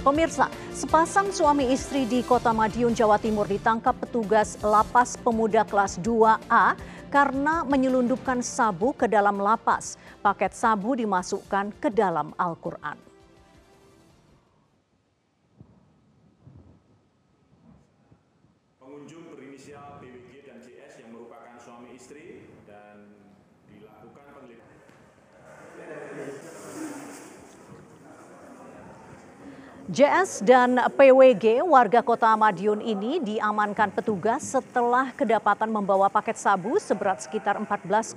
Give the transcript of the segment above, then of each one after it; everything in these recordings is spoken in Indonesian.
Pemirsa, sepasang suami istri di Kota Madiun, Jawa Timur ditangkap petugas lapas pemuda kelas 2A karena menyelundupkan sabu ke dalam lapas. Paket sabu dimasukkan ke dalam Al-Quran. Pengunjung berinisial BWG dan JS yang merupakan suami istri dan dilakukan penelitian. JS dan PWG warga kota Madiun ini diamankan petugas setelah kedapatan membawa paket sabu seberat sekitar 14,98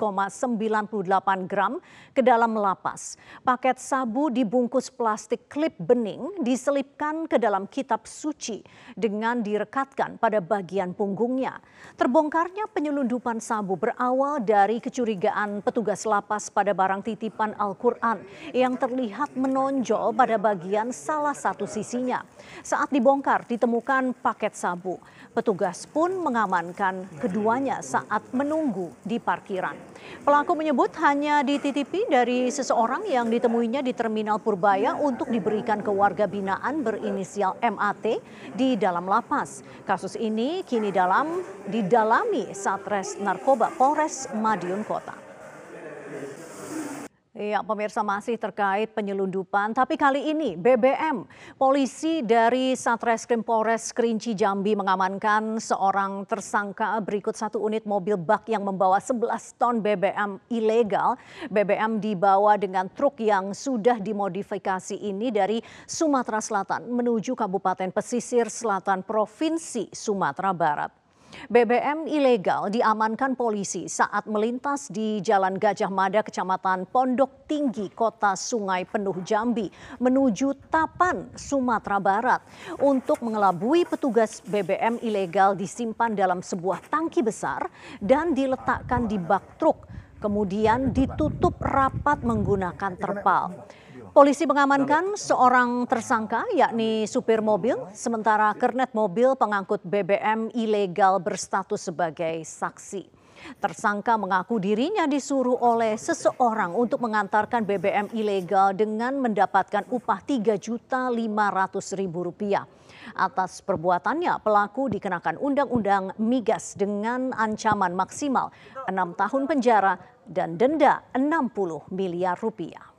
gram ke dalam lapas. Paket sabu dibungkus plastik klip bening diselipkan ke dalam kitab suci dengan direkatkan pada bagian punggungnya. Terbongkarnya penyelundupan sabu berawal dari kecurigaan petugas lapas pada barang titipan Al-Quran yang terlihat menonjol pada bagian salah satu satu sisinya. Saat dibongkar ditemukan paket sabu. Petugas pun mengamankan keduanya saat menunggu di parkiran. Pelaku menyebut hanya dititipi dari seseorang yang ditemuinya di Terminal Purbaya untuk diberikan ke warga binaan berinisial MAT di dalam lapas. Kasus ini kini dalam didalami Satres Narkoba Polres Madiun Kota. Ya, pemirsa masih terkait penyelundupan, tapi kali ini BBM. Polisi dari Satreskrim Polres Kerinci Jambi mengamankan seorang tersangka berikut satu unit mobil bak yang membawa 11 ton BBM ilegal. BBM dibawa dengan truk yang sudah dimodifikasi ini dari Sumatera Selatan menuju Kabupaten Pesisir Selatan Provinsi Sumatera Barat. BBM ilegal diamankan polisi saat melintas di Jalan Gajah Mada, Kecamatan Pondok Tinggi, Kota Sungai Penuh Jambi, menuju Tapan, Sumatera Barat. Untuk mengelabui petugas BBM ilegal disimpan dalam sebuah tangki besar dan diletakkan di bak truk, kemudian ditutup rapat menggunakan terpal. Polisi mengamankan seorang tersangka yakni supir mobil, sementara kernet mobil pengangkut BBM ilegal berstatus sebagai saksi. Tersangka mengaku dirinya disuruh oleh seseorang untuk mengantarkan BBM ilegal dengan mendapatkan upah Rp3.500.000. Atas perbuatannya, pelaku dikenakan Undang-Undang Migas dengan ancaman maksimal 6 tahun penjara dan denda 60 miliar rupiah.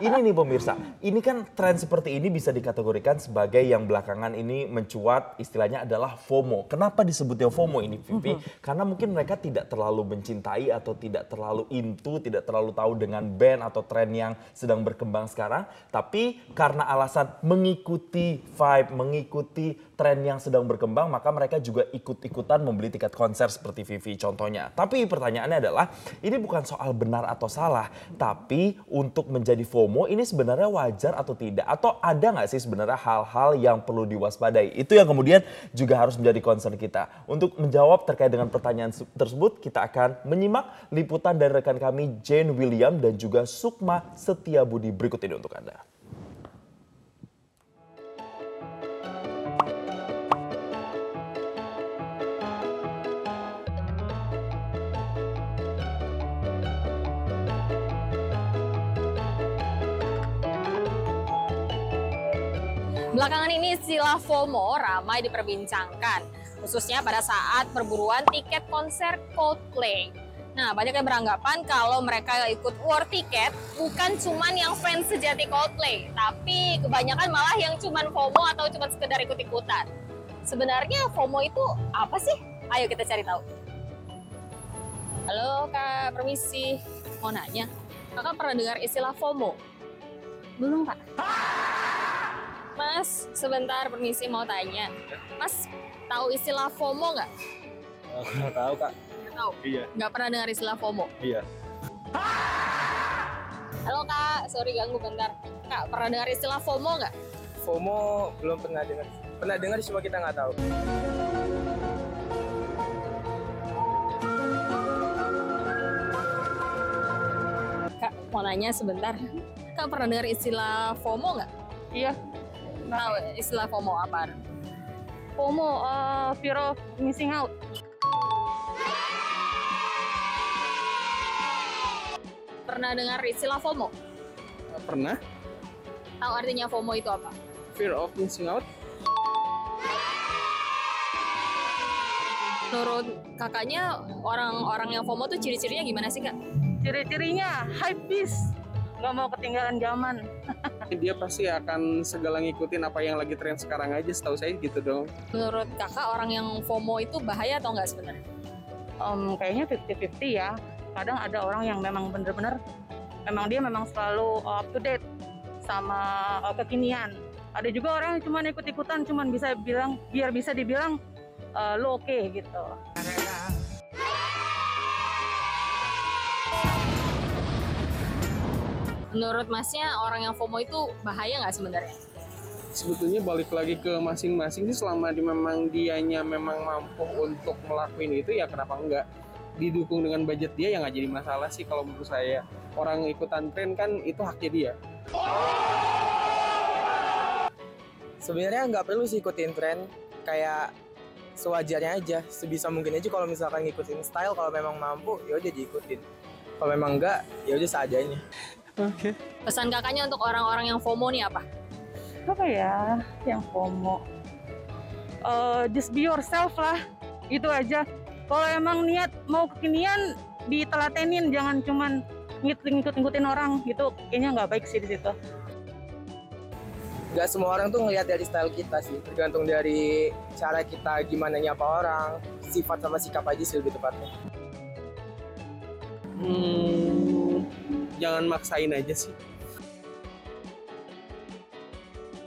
Ini nih pemirsa, ini kan tren seperti ini bisa dikategorikan sebagai yang belakangan ini mencuat istilahnya adalah FOMO. Kenapa disebutnya FOMO ini Vivi? Karena mungkin mereka tidak terlalu mencintai atau tidak terlalu into, tidak terlalu tahu dengan band atau tren yang sedang berkembang sekarang. Tapi karena alasan mengikuti vibe, mengikuti tren yang sedang berkembang, maka mereka juga ikut-ikutan membeli tiket konser seperti Vivi contohnya. Tapi pertanyaannya adalah, ini bukan soal benar atau salah, tapi untuk menjadi FOMO ini sebenarnya wajar atau tidak? Atau ada nggak sih sebenarnya hal-hal yang perlu diwaspadai? Itu yang kemudian juga harus menjadi concern kita. Untuk menjawab terkait dengan pertanyaan tersebut, kita akan menyimak liputan dari rekan kami Jane William dan juga Sukma Setiabudi berikut ini untuk Anda. Belakangan ini istilah FOMO ramai diperbincangkan, khususnya pada saat perburuan tiket konser Coldplay. Nah, banyak yang beranggapan kalau mereka ikut war tiket bukan cuman yang fans sejati Coldplay, tapi kebanyakan malah yang cuman FOMO atau cuma sekedar ikut-ikutan. Sebenarnya FOMO itu apa sih? Ayo kita cari tahu. Halo Kak, permisi. Mau nanya, Kakak pernah dengar istilah FOMO? Belum, Pak. Mas, sebentar permisi mau tanya. Mas, tahu istilah FOMO nggak? Nggak tahu kak. Nggak tahu? Iya. Nggak pernah dengar istilah FOMO? Iya. Halo kak, sorry ganggu bentar. Kak, pernah dengar istilah FOMO nggak? FOMO belum pernah dengar. Pernah dengar cuma kita nggak tahu. Kak, mau nanya sebentar. Kak pernah dengar istilah FOMO nggak? Iya, Tahu istilah FOMO apa? FOMO, uh, fear of missing out. Pernah dengar istilah FOMO? Pernah. Tahu artinya FOMO itu apa? Fear of missing out. Menurut kakaknya, orang-orang yang FOMO tuh ciri-cirinya gimana sih kak? Ciri-cirinya hype beast. Nggak mau ketinggalan zaman. Dia pasti akan segala ngikutin apa yang lagi tren sekarang aja. Setahu saya gitu dong. Menurut kakak, orang yang FOMO itu bahaya atau nggak sebenarnya? Em, kayaknya 50-50 ya. Kadang ada orang yang memang bener-bener, memang dia memang selalu up to date sama uh, kekinian. Ada juga orang yang cuma ikut-ikutan, cuman bisa bilang, biar bisa dibilang uh, lo oke gitu. Menurut masnya, orang yang FOMO itu bahaya nggak sebenarnya? Sebetulnya balik lagi ke masing-masing sih selama di memang dianya memang mampu untuk melakukan itu ya kenapa enggak didukung dengan budget dia yang nggak jadi masalah sih kalau menurut saya. Orang ikutan tren kan itu haknya dia. Sebenarnya nggak perlu sih ikutin tren kayak sewajarnya aja. Sebisa mungkin aja kalau misalkan ngikutin style kalau memang mampu ya udah diikutin. Kalau memang enggak ya udah seadanya Pesan kakaknya untuk orang-orang yang FOMO nih apa? Apa ya yang FOMO? Eh, just be yourself lah, itu aja. Kalau emang niat mau kekinian, ditelatenin, jangan cuman ngikut-ngikutin orang gitu. Kayaknya nggak baik sih di situ. nggak semua orang tuh ngelihat dari style kita sih tergantung dari cara kita gimana nyapa orang sifat sama sikap aja sih lebih tepatnya hmm, jangan maksain aja sih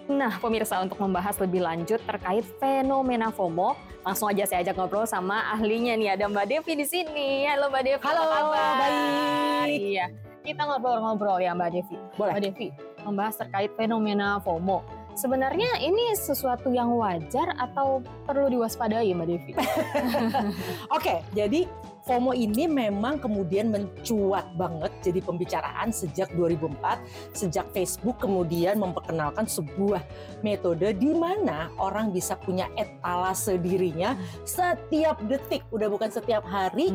Nah, pemirsa untuk membahas lebih lanjut terkait fenomena FOMO, langsung aja saya ajak ngobrol sama ahlinya nih. Ada Mbak Devi di sini. Halo Mbak Devi. Halo, apa kabar? baik. Iya. Kita ngobrol-ngobrol ya Mbak Devi. Boleh. Mbak Devi, membahas terkait fenomena FOMO. Sebenarnya ini sesuatu yang wajar atau perlu diwaspadai Mbak Devi? Oke, jadi FOMO ini memang kemudian mencuat banget jadi pembicaraan sejak 2004, sejak Facebook kemudian memperkenalkan sebuah metode di mana orang bisa punya etalase dirinya setiap detik, udah bukan setiap hari,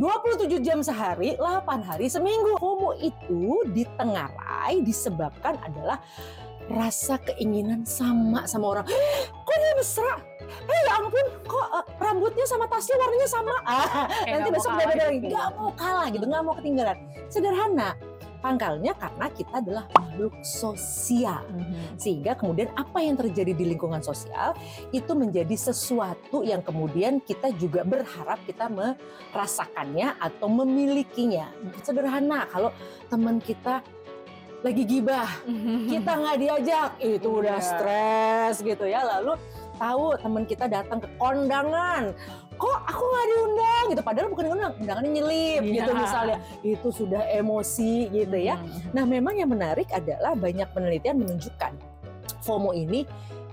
27 jam sehari, 8 hari seminggu. FOMO itu ditengarai disebabkan adalah rasa keinginan sama sama orang. Kok dia mesra? Eh ya ampun, kok rambutnya sama tasnya warnanya sama? Ah, Kayak nanti besok kalah beda-beda gitu lagi. Nggak mau kalah gitu, nggak mau ketinggalan. Sederhana. Pangkalnya karena kita adalah makhluk sosial. Sehingga kemudian apa yang terjadi di lingkungan sosial itu menjadi sesuatu yang kemudian kita juga berharap kita merasakannya atau memilikinya. Sederhana kalau teman kita lagi gibah, kita nggak diajak, itu udah Iya. stres gitu ya. Lalu tahu teman kita datang ke kondangan, kok aku nggak diundang gitu. Padahal bukan diundang, undangannya nyelip gitu Iya. misalnya. Itu sudah emosi gitu ya. Nah, memang yang menarik adalah banyak penelitian menunjukkan FOMO ini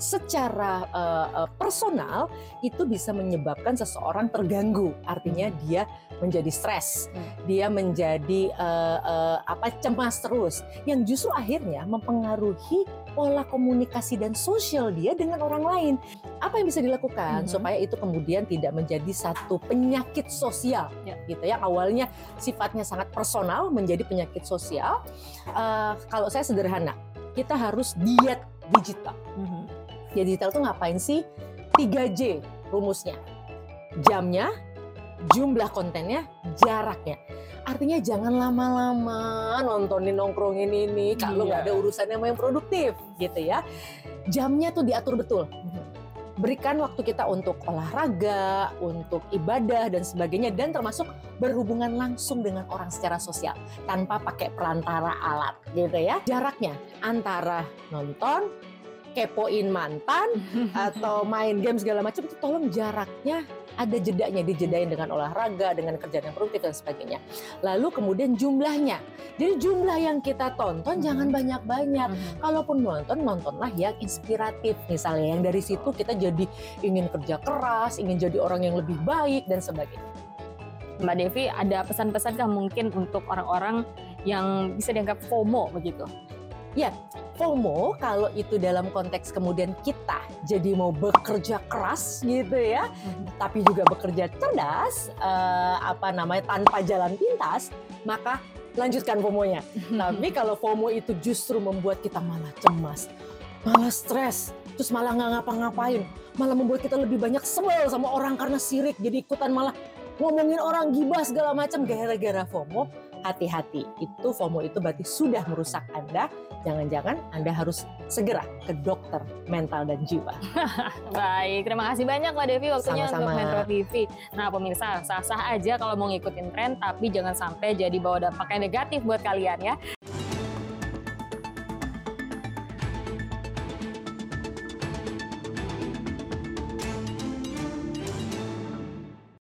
secara eh, personal itu bisa menyebabkan seseorang terganggu. Artinya dia menjadi stres, dia menjadi eh, eh, apa cemas terus yang justru akhirnya mempengaruhi pola komunikasi dan sosial dia dengan orang lain. Apa yang bisa dilakukan Mhm. supaya itu kemudian tidak menjadi satu penyakit sosial Ya. gitu ya. Awalnya sifatnya sangat personal menjadi penyakit sosial. Eh, kalau saya sederhana, kita harus diet digital. Diet digital tuh ngapain sih? 3J rumusnya. Jamnya, jumlah kontennya, jaraknya. Artinya jangan lama-lama nontonin nongkrongin ini kalau nggak ada urusan yang yang produktif gitu ya. Jamnya tuh diatur betul. Berikan waktu kita untuk olahraga, untuk ibadah dan sebagainya dan termasuk berhubungan langsung dengan orang secara sosial tanpa pakai perantara alat gitu ya. Jaraknya antara nonton, kepoin mantan atau main game segala macam itu tolong jaraknya ada jedanya dijedain dengan olahraga, dengan kerjaan yang produktif dan sebagainya. Lalu kemudian jumlahnya. Jadi jumlah yang kita tonton jangan banyak-banyak. Kalaupun nonton, nontonlah yang inspiratif misalnya yang dari situ kita jadi ingin kerja keras, ingin jadi orang yang lebih baik dan sebagainya. Mbak Devi, ada pesan-pesan kah mungkin untuk orang-orang yang bisa dianggap FOMO begitu? FOMO kalau itu dalam konteks kemudian kita jadi mau bekerja keras gitu ya, tapi juga bekerja cerdas, eh, apa namanya tanpa jalan pintas, maka lanjutkan FOMO-nya. Tapi kalau FOMO itu justru membuat kita malah cemas, malah stres, terus malah nggak ngapa-ngapain, malah membuat kita lebih banyak sebel sama orang karena sirik, jadi ikutan malah ngomongin orang gibah segala macam gara-gara FOMO. Hati-hati, itu FOMO itu berarti sudah merusak Anda. Jangan-jangan Anda harus segera ke dokter mental dan jiwa. Baik, terima kasih banyak Mbak Devi waktunya untuk Sama-sama. Metro TV. Nah pemirsa, sah-sah aja kalau mau ngikutin tren, tapi jangan sampai jadi bawa dampak yang negatif buat kalian ya.